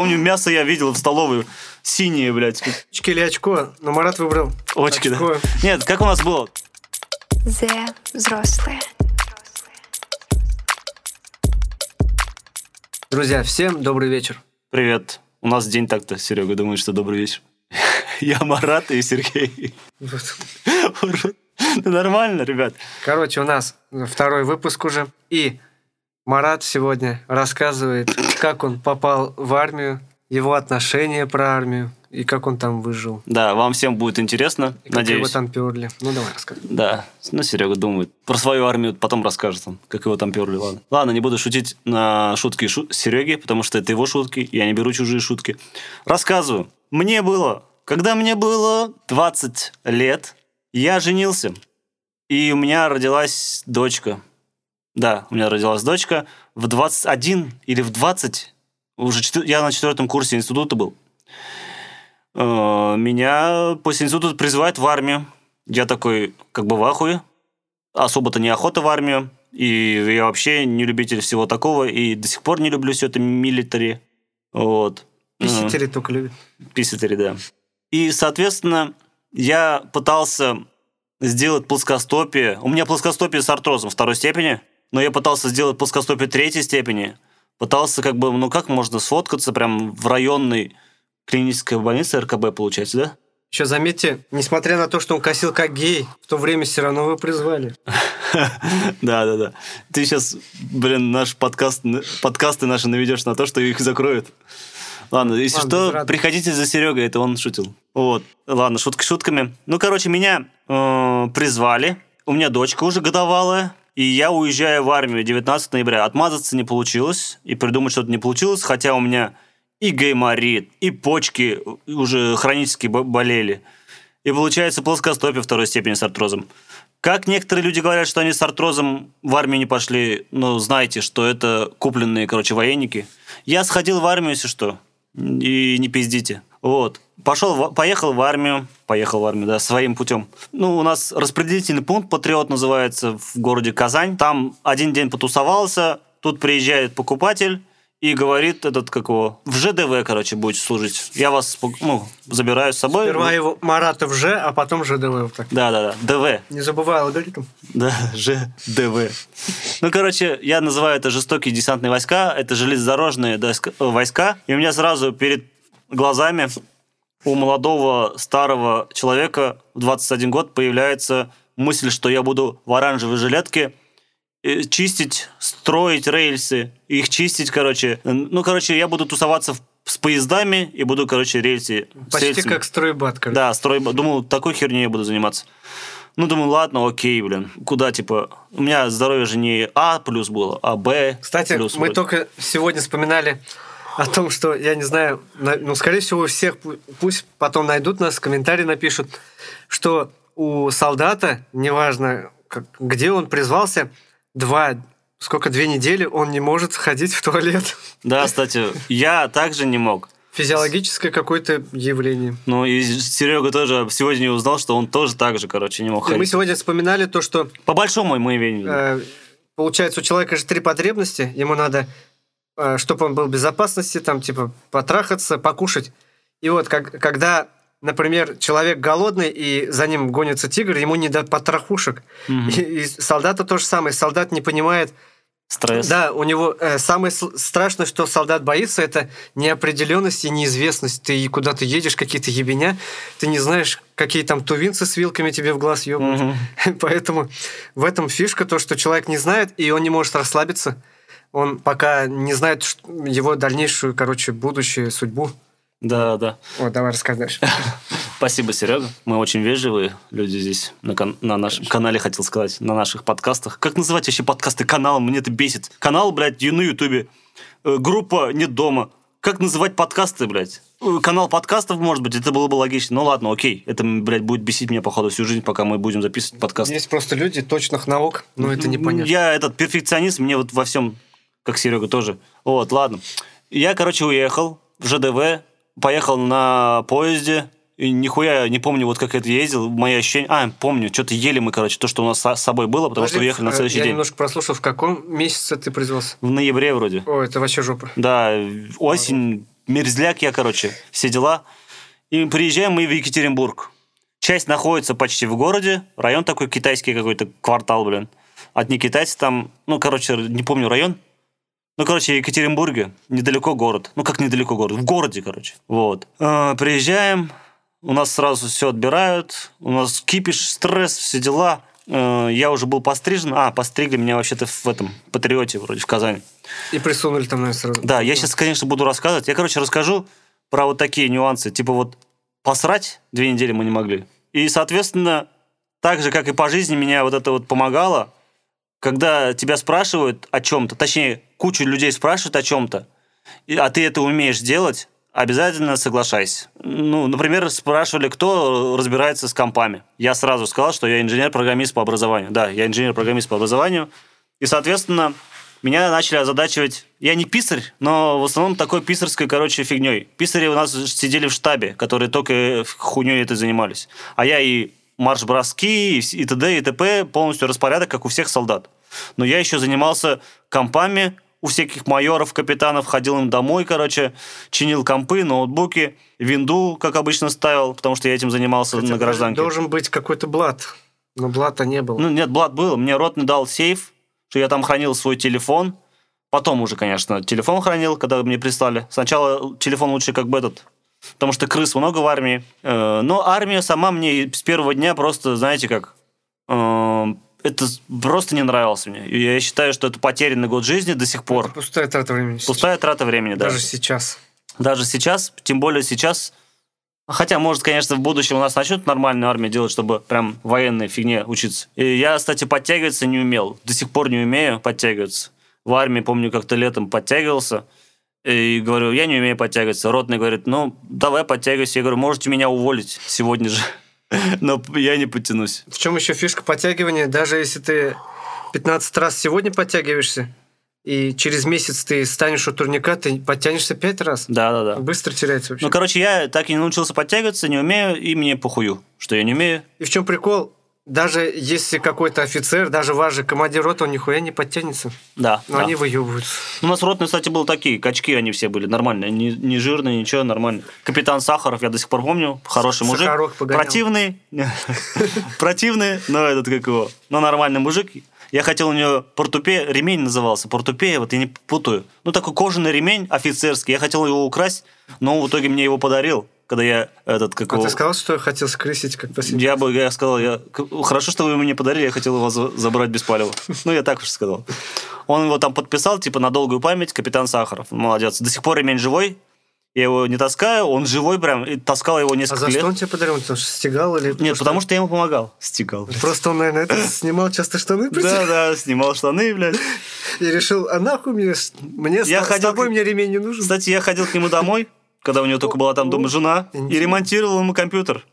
Помню, мясо я видел в столовой синее, блядь. Очки или очко? Но Марат выбрал Очки, да. очко. Нет, как у нас было? Зе взрослые. Друзья, всем добрый вечер. Привет. У нас день так-то, Серега, думаю, что добрый вечер. Я Марат и Сергей. Да нормально, ребят. Короче, у нас второй выпуск уже. И Марат сегодня рассказывает, как он попал в армию, его отношения про армию и как он там выжил. Да, вам всем будет интересно, И как его надеюсь. там перли. Ну, давай рассказывай. Да, ну Серега думает. Про свою армию потом расскажет он, как его там перли, ладно. Ладно, не буду шутить на шутки шу- Сереги, потому что это его шутки, я не беру чужие шутки. Рассказываю. Мне было, когда мне было 20 лет, я женился, и у меня родилась дочка. Да, у меня родилась дочка в 21 или в 20, уже четвер- я на четвертом курсе института был. Э, Меня после института призывают в армию. Я такой, как бы в ахуе. Особо-то неохота в армию. И я вообще не любитель всего такого. И до сих пор не люблю все это милитари. Вот. Э, Писатели только любят. Писатели, да. И, соответственно, я пытался сделать плоскостопие. У меня плоскостопие с артрозом второй степени, но я пытался сделать плоскостопие третьей степени. Пытался как бы, ну как можно сфоткаться прям в районной клинической больнице РКБ, получается, да? Еще заметьте, несмотря на то, что он косил как гей, в то время все равно вы призвали. Да, да, да. Ты сейчас, блин, наш подкаст, подкасты наши наведешь на то, что их закроют. Ладно, если что, приходите за Серегой, это он шутил. Вот. Ладно, шутки шутками. Ну, короче, меня э, призвали. У меня дочка уже годовалая. И я уезжаю в армию 19 ноября. Отмазаться не получилось. И придумать что-то не получилось. Хотя у меня и гайморит, и почки уже хронически бо- болели. И получается плоскостопие второй степени с артрозом. Как некоторые люди говорят, что они с артрозом в армию не пошли, ну, знайте, что это купленные, короче, военники. Я сходил в армию, если что, и не пиздите. Вот. Пошел, поехал в армию, поехал в армию, да, своим путем. Ну, у нас распределительный пункт «Патриот» называется в городе Казань. Там один день потусовался, тут приезжает покупатель, и говорит этот, как его, в ЖДВ, короче, будете служить. Я вас, ну, забираю с собой. Сперва его Марата в Ж, а потом ЖДВ. Вот. Да-да-да, ДВ. Не забывай алгоритм. Да, ЖДВ. Ну, короче, я называю это жестокие десантные войска, это железнодорожные э, войска, и у меня сразу перед глазами у молодого старого человека в 21 год появляется мысль, что я буду в оранжевой жилетке э, чистить, строить рельсы, их чистить, короче. Ну, короче, я буду тусоваться с поездами и буду, короче, рельсы... Почти рельсами. как стройбат. короче. Да, строй... Думал, такой херней я буду заниматься. Ну, думаю, ладно, окей, блин. Куда, типа... У меня здоровье же не А плюс было, а Б Кстати, плюс. мы вроде. только сегодня вспоминали о том, что, я не знаю, на- ну, скорее всего, у всех, пу- пусть потом найдут нас, комментарии напишут, что у солдата, неважно, как- где он призвался, два, сколько, две недели он не может ходить в туалет. Да, кстати, я также не мог. Физиологическое какое-то явление. Ну, и Серега тоже сегодня узнал, что он тоже так же, короче, не мог И мы ходить. сегодня вспоминали то, что По большому мы видели. Э, Получается, у человека же три потребности. Ему надо, чтобы он был в безопасности, там, типа, потрахаться, покушать. И вот, как, когда, например, человек голодный, и за ним гонится тигр, ему не дать потрохушек. Мгм. И, и солдата то же самое. Солдат не понимает... Стресс. Да, у него э, самое страшное, что солдат боится, это неопределенность и неизвестность. Ты куда-то едешь, какие-то ебеня, ты не знаешь, какие там тувинцы с вилками тебе в глаз ебнут. Мгм. Поэтому в этом фишка, то, что человек не знает, и он не может расслабиться. Он пока не знает его дальнейшую, короче, будущую судьбу. Да, да. Вот, давай дальше. Спасибо, Серега. Мы очень вежливые люди здесь на, кан- на нашем канале, хотел сказать, на наших подкастах. Как называть вообще подкасты каналом? Мне это бесит. Канал, блядь, на Ютубе. Э, Группа «Нет дома». Как называть подкасты, блядь? Э, Канал подкастов, может быть, это было бы логично. Ну ладно, окей. Это, блядь, будет бесить меня, походу, всю жизнь, пока мы будем записывать подкасты. Есть просто люди точных наук, но это непонятно. Я этот перфекционист, мне вот во всем, как Серега тоже. Вот, ладно. Я, короче, уехал в ЖДВ, поехал на поезде, и нихуя не помню, вот как это ездил, мои ощущения... А, помню, что-то ели мы, короче, то, что у нас с собой было, потому что Подожди, уехали на э, следующий Я день. немножко прослушал, в каком месяце ты призвался? В ноябре вроде. О, это вообще жопа. Да, осень, мерзляк я, короче, все дела. И приезжаем мы в Екатеринбург. Часть находится почти в городе, район такой китайский какой-то, квартал, блин. Одни китайцы там, ну, короче, не помню район. Ну, короче, в Екатеринбурге, недалеко город. Ну, как недалеко город? В городе, короче. Вот. Э, приезжаем, у нас сразу все отбирают, у нас кипиш, стресс, все дела. Э, я уже был пострижен. А, постригли меня вообще-то в этом, Патриоте вроде, в Казани. И присунули там, наверное, сразу. Да, я сейчас, конечно, буду рассказывать. Я, короче, расскажу про вот такие нюансы. Типа вот посрать две недели мы не могли. И, соответственно, так же, как и по жизни, меня вот это вот помогало, когда тебя спрашивают о чем-то, точнее, кучу людей спрашивают о чем-то, а ты это умеешь делать, обязательно соглашайся. Ну, например, спрашивали, кто разбирается с компами. Я сразу сказал, что я инженер-программист по образованию. Да, я инженер-программист по образованию. И, соответственно, меня начали озадачивать... Я не писарь, но в основном такой писарской, короче, фигней. Писари у нас сидели в штабе, которые только хуйней этой занимались. А я и марш-броски, и т.д. и т.п. полностью распорядок, как у всех солдат. Но я еще занимался компами, у всяких майоров, капитанов, ходил им домой, короче, чинил компы, ноутбуки, винду, как обычно, ставил, потому что я этим занимался Хотя на гражданке. Должен быть какой-то блат. Но блата не было. Ну, нет, блат был. Мне ротный дал сейф, что я там хранил свой телефон. Потом уже, конечно, телефон хранил, когда мне прислали. Сначала телефон лучше как бы этот, потому что крыс много в армии. Э, Но армия сама мне с первого дня просто, знаете как, э, это просто не нравилось мне. Я считаю, что это потерянный год жизни до сих Это пор. пустая трата времени. Пустая трата времени, да. Даже сейчас. Даже сейчас, тем более сейчас. Хотя, может, конечно, в будущем у нас начнут нормальную армию делать, чтобы прям военной фигне учиться. И я, кстати, подтягиваться не умел. До сих пор не умею подтягиваться. В армии, помню, как-то летом подтягивался. И говорю, я не умею подтягиваться. Ротный говорит, ну, давай подтягивайся. Я говорю, можете меня уволить сегодня же. Но я не подтянусь. В чем еще фишка подтягивания? Даже если ты 15 раз сегодня подтягиваешься, и через месяц ты станешь у турника, ты подтянешься 5 раз. Да-да-да. Быстро теряется вообще. Ну, короче, я так и не научился подтягиваться, не умею, и мне похую, что я не умею. И в чем прикол? Даже если какой-то офицер, даже ваш же командир роты, он нихуя не подтянется. Да. Но да. они выебываются. У нас ротные, кстати, были такие, качки они все были, нормальные, не, не жирные, ничего, нормально. Капитан Сахаров, я до сих пор помню, хороший мужик. Сахарок погонял. Противный, противный, но этот как его, но нормальный мужик. Я хотел у него портупея, ремень назывался, портупея, вот я не путаю. Ну, такой кожаный ремень офицерский, я хотел его украсть, но в итоге мне его подарил, когда я этот, как А его... ты сказал, что я хотел скрысить, как последний? Я бы, я сказал, я, хорошо, что вы мне подарили, я хотел его за- забрать без палева. Ну, я так уж сказал. Он его там подписал, типа, на долгую память, капитан Сахаров. Молодец. До сих пор ремень живой. Я его не таскаю, он живой прям, и таскал его А несколько за лет. что он тебе подарил? Он что, стегал или... Нет, потому что я ему помогал. Стекал. Просто он, наверное, это, снимал часто штаны Да, да, снимал штаны, блядь. и решил, а нахуй мне, с- мне с, Я с ходил тобой к- мне ремень не нужен. Кстати, я ходил к нему домой, когда у него только была там дома жена, и ремонтировал ему компьютер.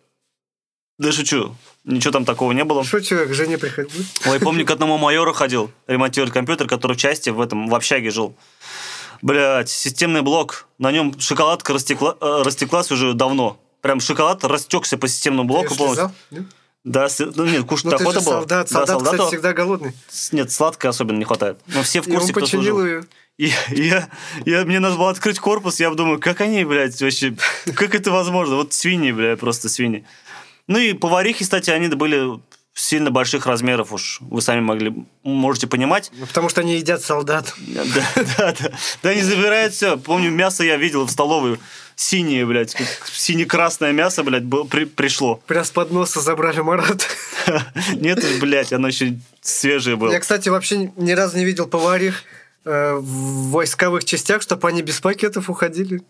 Да шучу. Ничего там такого не было. Человек к жене приходил? Ой, помню, к одному майору ходил ремонтировать компьютер, который в части в этом в общаге жил. Блять, системный блок. На нем шоколадка растекла, э, растеклась уже давно. Прям шоколад растекся по системному блоку полностью. Да, ну нет, кушать Ну охота была. солдат. Да, Солдат, кстати, всегда голодный. Нет, сладкого особенно не хватает. Но все в И он курсе, кто служил. ее. И я, я, мне надо было открыть корпус, я думаю, как они, блядь, вообще, как это возможно? Вот свиньи, блядь, просто свиньи. Ну и поварихи, кстати, они были сильно больших размеров уж, вы сами могли, можете понимать. Ну, Потому что они едят солдат. Да, да, да. Да они забирают все. Помню, мясо я видел в столовой. Синее, блядь, сине-красное мясо, блядь, было- при- пришло. Прям с подноса забрали Марат. Нет, блядь, оно еще свежее было. Я, кстати, вообще ни разу не видел поварих э, в войсковых частях, чтобы они без пакетов уходили.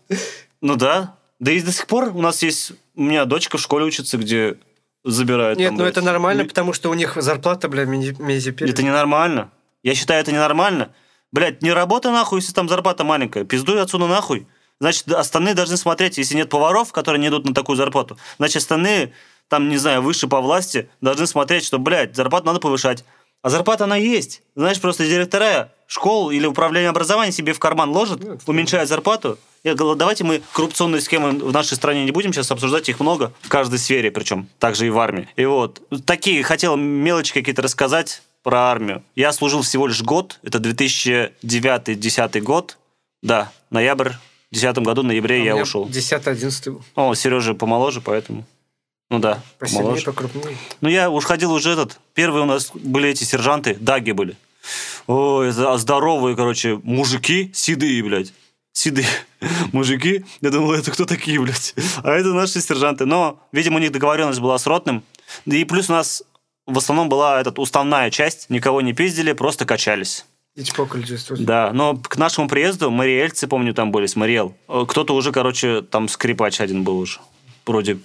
Ну да. Да и до сих пор у нас есть... У меня дочка в школе учится, где забирают. Нет, там, ну блядь, это нормально, ми- потому что у них зарплата, бля, мезипель. Это ненормально. Я считаю, это ненормально. Блядь, не работай нахуй, если там зарплата маленькая. Пиздуй отсюда нахуй. Значит, остальные должны смотреть, если нет поваров, которые не идут на такую зарплату, значит, остальные, там, не знаю, выше по власти, должны смотреть, что, блядь, зарплату надо повышать. А зарплата она есть. Знаешь, просто директора школ или управление образования себе в карман ложат, Ну, уменьшают зарплату. Я говорю, давайте мы коррупционные схемы в нашей стране не будем сейчас обсуждать, их много, в каждой сфере причем, также и в армии. И вот, такие, хотел мелочи какие-то рассказать про армию. Я служил всего лишь год, это 2009-2010 год, да, ноябрь в 2010 году, в ноябре, А я ушел. 10-11 был. О, Сережа помоложе, поэтому... Ну да, Посильнее, помоложе. покрупнее. Ну, я уж ходил уже этот. Первые у нас были эти сержанты, даги были. Ой, это здоровые, короче, мужики, седые, блядь. Седые мужики. Я думал, это кто такие, блядь? А это наши сержанты. Но, видимо, у них договоренность была с ротным. И плюс у нас в основном была этот, уставная часть. Никого не пиздили, просто качались. И. Да, но к нашему приезду мариэльцы, помню, там были, с Мариэл. Э, Кто-то уже, короче, там скрипач один был уже. Вроде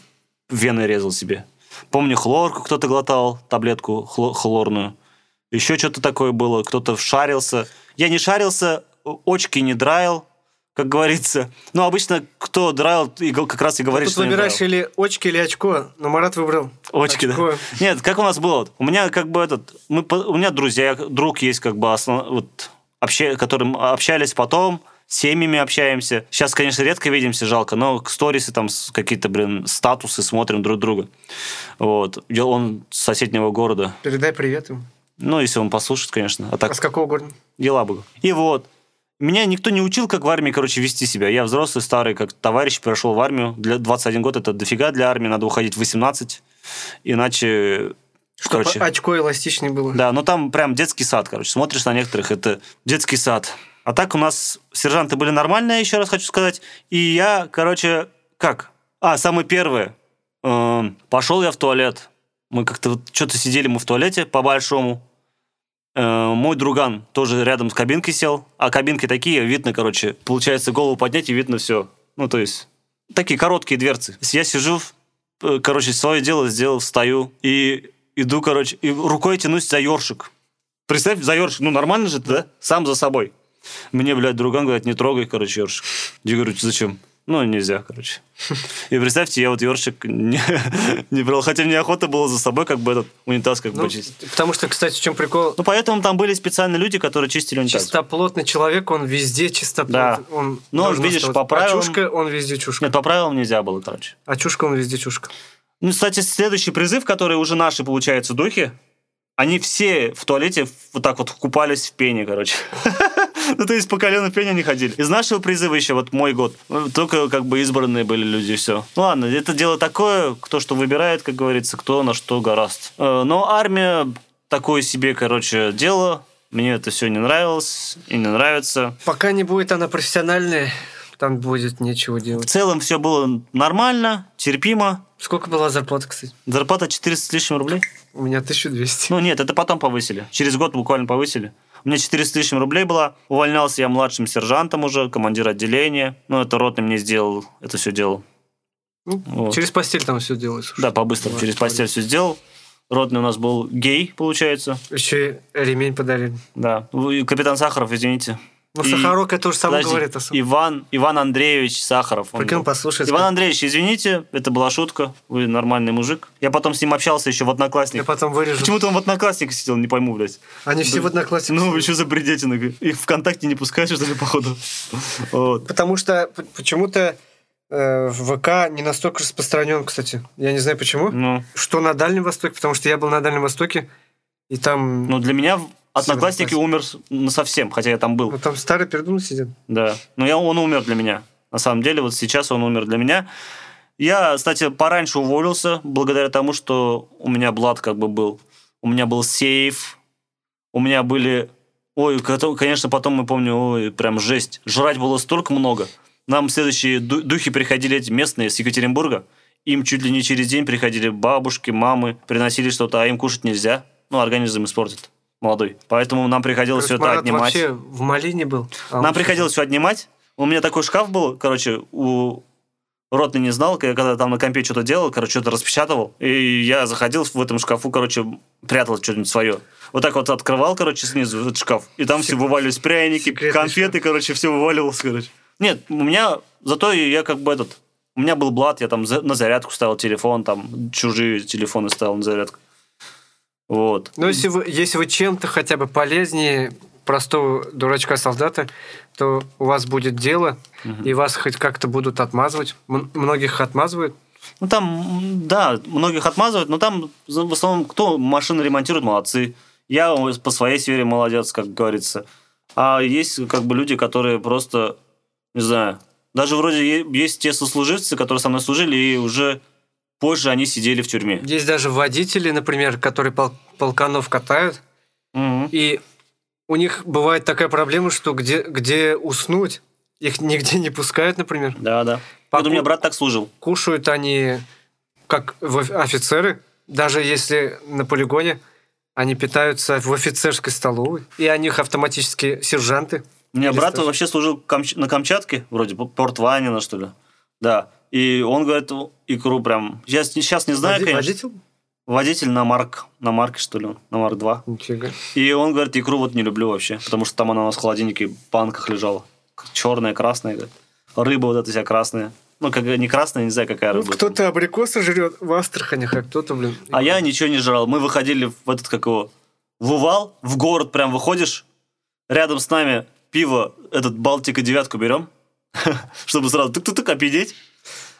вены резал себе. Помню, хлорку кто-то глотал, таблетку хло- хлорную. Еще что-то такое было, кто-то шарился. Я не шарился, очки не драил, как говорится. Но обычно кто драил, и как раз и говорит, Тут что выбираешь или очки, или очко. Но Марат выбрал Очки, да? очко. Нет, как у нас было? У меня как бы этот... Мы, у меня друзья, друг есть как бы основ, вот, обща, которым общались потом, семьями общаемся. Сейчас, конечно, редко видимся, жалко, но к сторисы там какие-то, блин, статусы смотрим друг друга. Вот. Он с соседнего города. Передай привет ему. Ну, если он послушает, конечно. А А так, с какого города? Елабуга. И вот. Меня никто не учил, как в армии, короче, вести себя. Я взрослый, старый, как товарищ, пришел в армию. Для 21 год это дофига для армии, надо уходить в 18. Иначе... Чтобы короче, очко эластичнее было. да, но там прям детский сад, короче. Смотришь на некоторых, это детский сад. А так у нас сержанты были нормальные, еще раз хочу сказать. И я, короче, как? А, самое первое. Эм, Пошел я в туалет. Мы как-то вот что-то сидели мы в туалете по-большому. Э, Мой друган тоже рядом с кабинкой сел. А кабинки такие, видно, короче, получается голову поднять и видно все. Ну, то есть, такие короткие дверцы. Я сижу, э, короче, свое дело сделал, встаю и иду, короче, и рукой тянусь за ёршик. Представь, за ёршик. Ну, нормально же, да? Сам за собой. Мне, блядь, друган говорит, не трогай, короче, ёршик. Я говорю, зачем? Ну, нельзя, короче. И представьте, я вот ёршик не, не брал. Хотя мне охота было за собой, как бы этот унитаз как Ну, бы чистить. потому что, кстати, в чем прикол? Ну, поэтому там были специальные люди, которые чистили унитаз. Чистоплотный человек, он везде чистоплотный. Да. Он должен видишь, оставаться. по правилам- А чушка, он везде чушка. Нет, по правилам нельзя было, короче. А чушка, он везде чушка. Ну, кстати, следующий призыв, который уже наши, получается, духи, они все в туалете вот так вот купались в пене, короче. Ну, то есть по колену в пене они ходили. Из нашего призыва еще вот мой год. ну, Только как бы избранные были люди, все. Ну ладно, это дело такое, кто что выбирает, как говорится, кто на что гораст. Э, Но армия такое себе, короче, дело. Мне это все не нравилось и не нравится. Пока не будет она профессиональная, там будет нечего В делать. целом все было нормально, терпимо. Сколько была зарплата, кстати? Зарплата 400 с лишним рублей. У меня 1200. Ну нет, это потом повысили. Через год буквально повысили. У меня 400 с лишним рублей было. Увольнялся я младшим сержантом уже, командир отделения. Ну, это ротный мне сделал, это все делал. Ну, Вот. Через постель там все делается. Да, по-быстрому, через постель все сделал. Ротный у нас был гей, получается. Еще и ремень подарили. Да. Капитан Сахаров, извините. И- Сахарок это уже сам Подожди, говорит о сам. Иван, Иван Андреевич Сахаров. Прикинь, был. послушай. Иван Андреевич, извините, это была шутка. Вы нормальный мужик. Я потом с ним общался еще в Я Одноклассниках. потом вырежу. Почему-то он в Одноклассниках сидел, не пойму, блядь. Они все в одноклассниках. Ну, сидят. что за бредетина? Их ВКонтакте не пускаешь, что ли, походу? Вот. Потому что почему-то э, ВК не настолько распространен, кстати. Я не знаю почему. Ну, Что на Дальнем Востоке, потому что я был на Дальнем Востоке, и там, ну, для меня Одноклассники умер на совсем, хотя я там был. там старые пердуны сидят. Да. Но я, он умер для меня. На самом деле, вот сейчас он умер для меня. Я, кстати, пораньше уволился, благодаря тому, что у меня блат как бы был. У меня был сейф, у меня были... Ой, конечно, потом мы помню, ой, прям жесть. Жрать было столько много. Нам следующие ду- духи приходили эти местные с Екатеринбурга. Им чуть ли не через день приходили бабушки, мамы, приносили что-то, а им кушать нельзя. Ну, организм испортит молодой. Поэтому нам приходилось все Короче, это Марат отнимать. вообще в Малине был. а Нам приходилось все отнимать. У меня такой шкаф был, короче, у Ротный не знал, я когда там на компе что-то делал, короче, что-то распечатывал, и я заходил в этом шкафу, короче, прятал что-нибудь свое. Вот так вот открывал, короче, снизу этот шкаф, и там все вываливались пряники, секретный конфеты, короче, все вываливалось, короче. Нет, у меня, зато я как бы этот, у меня был блат, я там на зарядку ставил телефон, там чужие телефоны ставил на зарядку. Вот. Ну, если вы, если вы чем-то хотя бы полезнее простого дурачка-солдата, то у вас будет дело, и вас хоть как-то будут отмазывать. М- многих отмазывают. Ну, там, да, многих отмазывают, но там в основном кто машины ремонтирует, молодцы. Я по своей сфере молодец, как говорится. А есть как бы люди, которые просто, не знаю, Даже вроде есть те сослуживцы, которые со мной служили, и уже позже они сидели в тюрьме. Есть даже водители, например, которые пол- полканов катают, Мгм. и у них бывает такая проблема, что где, где уснуть, их нигде не пускают, например. Да, да. Поку- Вот у меня брат так служил. Кушают они как офицеры, даже если на полигоне они питаются в офицерской столовой, и о них автоматически сержанты. У меня брат старше. вообще служил на Камчатке, вроде Порт Ванина, что ли. Да. И он говорит, икру прям... Я сейчас не знаю, Води- конечно. Водитель? Водитель на Марк. На Марке, что ли? На Марк 2. Нифига. И он говорит, икру вот не люблю вообще, потому что там она у нас в холодильнике в банках лежала. Черная, красная. говорит. Рыба вот эта вся красная. Ну, как не красная, не знаю, какая Ну, рыба. кто-то абрикосы жрет в Астраханях, а кто-то, блин... А я ничего не жрал. Мы выходили в этот, как его, в Увал, в город прям выходишь. Рядом с нами пиво, этот Балтика девятку берем, чтобы сразу тык-тык-тык опидеть.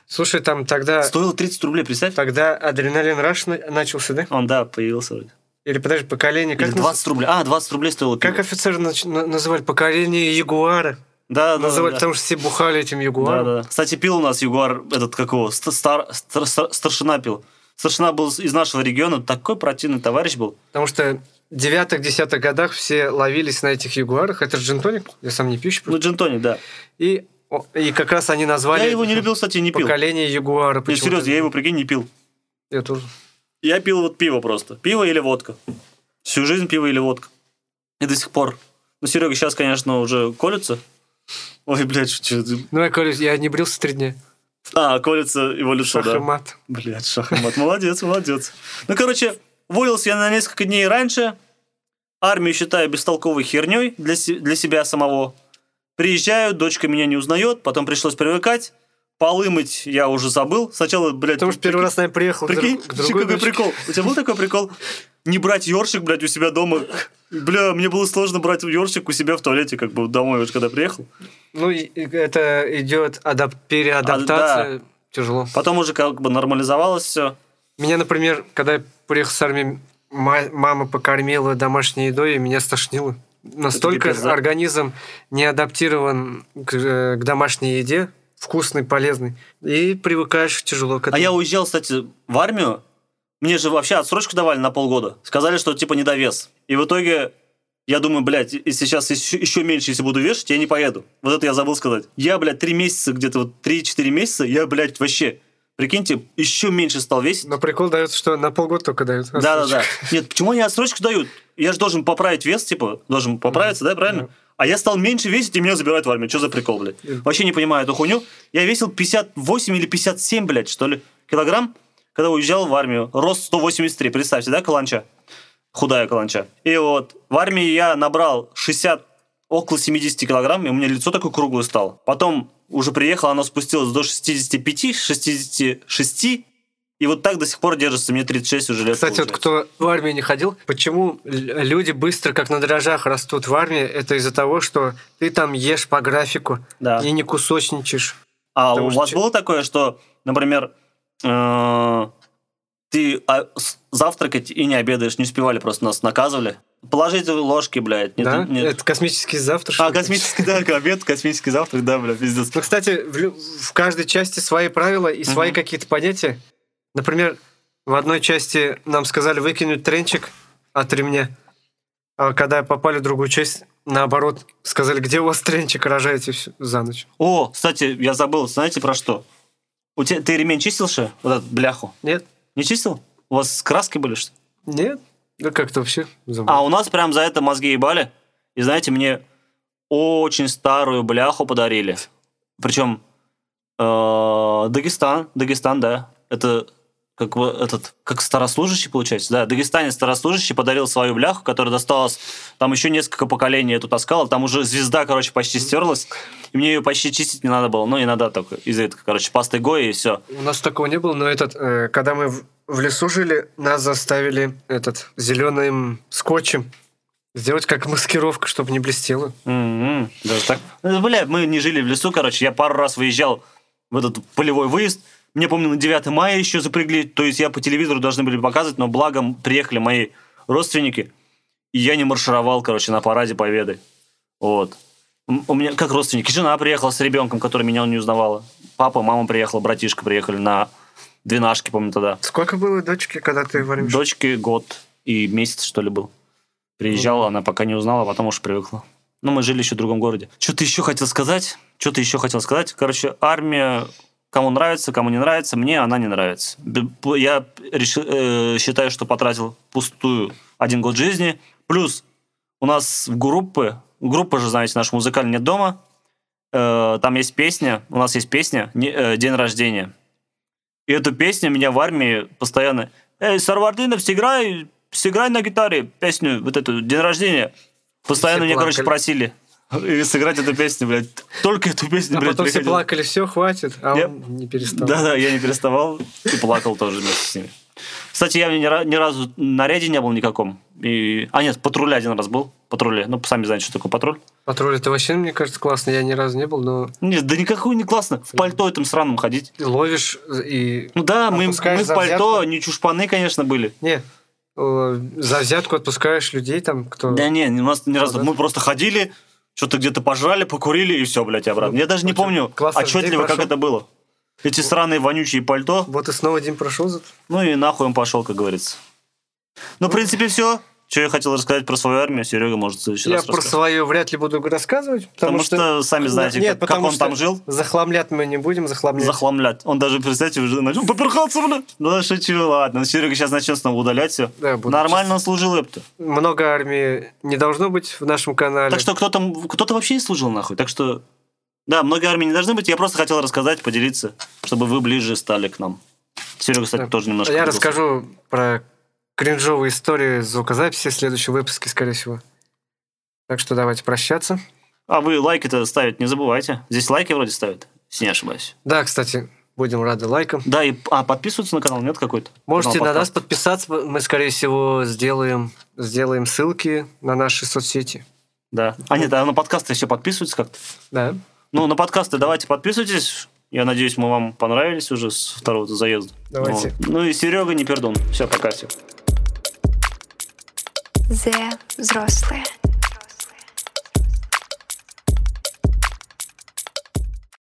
Слушай, там тогда... Стоило 30 рублей, представь. Тогда адреналин раш на- начался, да? Он, да, появился вроде. Или, подожди, поколение... Или Как, 20 рублей. А, 20 рублей стоило наз- как пиво. офицеры нач- на- называли? Поколение Ягуара. Да, да, называли, да. потому что все бухали этим Ягуаром. да, да. Кстати, пил у нас Ягуар, этот, как его, ст- стар- стар- стар- старшина пил. Старшина был из нашего региона, такой противный товарищ был. Потому что в девятых-десятых годах все ловились на этих Ягуарах. Это же джинтоник, я сам не пищу. Ну, джентоник, да. И, и как раз они назвали Я его не любил, кстати, не пил. поколение Ягуара. Не, почему-то. серьезно, я его, прикинь, не пил. Я тоже. Я пил вот пиво просто. Пиво или водка. Всю жизнь пиво или водка. И до сих пор. Ну, Серега сейчас, конечно, уже колется. Ой, блядь, что ты... Ну, я, Коля, я не брился три дня. А, колется его лицо, Шах и да. Блядь, шахмат. Молодец, молодец. Ну, короче, уволился я на несколько дней раньше. Армию считаю бестолковой херней для, для себя самого. Приезжаю, дочка меня не узнает, потом пришлось привыкать. Полы мыть я уже забыл. Сначала, блядь... Потому что первый раз, наверное, приехал к Прикинь, друг- к другой какой дочке. прикол. У тебя был такой прикол? Не брать ёршик, блядь, у себя дома. Бля, мне было сложно брать ёршик у себя в туалете, как бы домой, вот когда приехал. Ну, это идет адап- переадаптация. Тяжело. Потом уже как бы нормализовалось все. Меня, например, когда я приехал с армии, ма- мама покормила домашней едой, и меня стошнило. Настолько организм не адаптирован к, э, к домашней еде, вкусный, полезный, и привыкаешь тяжело к этому. А я уезжал, кстати, в армию. Мне же вообще отсрочку давали на полгода. Сказали, что типа недовес. И в итоге я думаю, блядь, и сейчас еще, еще меньше, если буду вешать, я не поеду. Вот это я забыл сказать. Я, блядь, три месяца, где-то вот 3-4 месяца, я, блядь, вообще, прикиньте, еще меньше стал весить. Но прикол дается, что на полгода только дают. Да-да-да. Нет, почему они отсрочку дают? Я же должен поправить вес, типа, должен поправиться, да, правильно? Да. А я стал меньше весить, и меня забирают в армию. Что за прикол, блядь? Вообще не понимаю эту хуйню. Я весил 58 или 57, блядь, что ли, килограмм, когда уезжал в армию. Рост 183, представьте, да, каланча? Худая каланча. И вот в армии я набрал 60, около 70 килограмм, и у меня лицо такое круглое стало. Потом уже приехал, оно спустилось до 65, 66, и вот так до сих пор держится. Мне 36 уже лет. Кстати, вот получается. кто в армию не ходил, почему люди быстро, как на дрожжах, растут в армии, это из-за того, что ты там ешь по графику Да. и не кусочничаешь. А у что вас было такое, что, например, э, ты а, завтракать и не обедаешь, не успевали, просто нас наказывали? Положите ложки, блядь. Нет, да? нет. Это космический завтрак. А, космический, да, обед, космический завтрак, да, бля, пиздец. Ну, кстати, в, в каждой части свои правила и свои Мгм. какие-то понятия. Например, в одной части нам сказали выкинуть тренчик от ремня, а когда попали в другую часть, наоборот, сказали, где у вас тренчик, рожаете всё за ночь. О, кстати, я забыл, знаете про что? У тебя, ты ремень чистил, что? Вот эту бляху? Нет? Не чистил? У вас с краской были, что ли? Нет? Да как-то вообще забыл. А у нас прям за это мозги ебали. И знаете, мне очень старую бляху подарили. Причем э, Дагестан, Дагестан, да. Это как этот, как старослужащий, получается. Да, Дагестанец старослужащий подарил свою бляху, которая досталась, там еще несколько поколений эту таскала, там уже звезда, короче, почти стерлась, и мне ее почти чистить не надо было, ну, иногда только этого, короче, пастой Гои и все. У нас такого не было, но этот, э, когда мы в, в лесу жили, нас заставили этот зеленым скотчем сделать как маскировка, чтобы не блестело. М-м, Даже так? Ну, Бля, мы не жили в лесу, короче, я пару раз выезжал в этот полевой выезд, мне, помню, на 9 мая еще запрягли, то есть я по телевизору должны были показывать, но благо приехали мои родственники, и я не маршировал, короче, на параде Победы. Вот. У меня как родственники. Жена приехала с ребенком, который меня не узнавала. Папа, мама приехала, братишка приехали на двенашки, помню тогда. Сколько было дочки, когда ты в армии? шел? Дочке год и месяц, что ли, был. Приезжала, она пока не узнала, а потом уж привыкла. Ну, мы жили еще в другом городе. Что-то еще хотел сказать. Что-то еще хотел сказать. Короче, армия кому нравится, кому не нравится. Мне она не нравится. Я реши- э, считаю, что потратил пустую один год жизни. Плюс у нас в группы, группа же, знаете, наш музыкальный нет дома. Э, Там есть песня, у нас есть песня не- э, «День рождения». И эту песню меня в армии постоянно... Эй, Сарвардинов, сыграй, сыграй на гитаре песню, вот эту, «День рождения». Постоянно Все мне, короче, просили и сыграть эту песню, блядь. Только эту песню, А блядь, потом все приходило. плакали, все, хватит, а Я- он не перестал. Да-да, я не переставал и плакал тоже вместе с ними. Кстати, я ни, ни разу на ряде не был никаком. И... А нет, патруле один раз был. Патруле. Ну, сами знаете, что такое патруль. Патруль это вообще, мне кажется, классно. Я ни разу не был, но Нет, да никакой не классно. В пальто этом сраном ходить. ты ловишь и... Ну да, мы, мы в пальто, взятку? не чушпаны, конечно, были. Не, э, за взятку отпускаешь людей там, кто... Да не, у нас ни разу. Мы просто ходили, что-то где-то пожрали, покурили и все, блядь, обратно. Я даже не Ну, помню отчетливо, людей как это было. Эти сраные вонючие пальто. Вот и снова Дим прошел за Ну и нахуй он пошел, как говорится. Ну, в принципе, все. Что я хотел рассказать про свою армию, Серега может в следующий Я раз про рассказать. свою вряд ли буду рассказывать, потому, Потому что сами знаете, Нет, как- как он что там жил. Захламлять мы не будем, захламлять. Захламлять. Он даже, представьте, уже начал поперхаться, бля. Ну, шучу, ладно. Серега сейчас начнет снова удалять все. Да, Нормально он служил, эпта. Много армии не должно быть в нашем канале. Так что кто-то, кто-то вообще не служил, нахуй. Так что, да, много армий не должны быть. Я просто хотел рассказать, поделиться, чтобы вы ближе стали к нам. Серега, кстати, Да. тоже немножко. Я поделился. расскажу про кринжовые истории звукозаписи в следующем выпуске, скорее всего. Так что давайте прощаться. А вы лайки-то ставить не забывайте. Здесь лайки вроде ставят, если не ошибаюсь. Да, кстати, будем рады лайкам. Да, и а, подписываться на канал нет какой-то? Можете на нас подписаться. Мы, скорее всего, сделаем, сделаем ссылки на наши соцсети. Да. А нет, а на подкасты еще подписываются как-то? Да. Ну, на подкасты давайте подписывайтесь. Я надеюсь, мы вам понравились уже с второго заезда. Давайте. Вот. Ну и Серега, не пердун. Все, пока всем. Зе взрослые.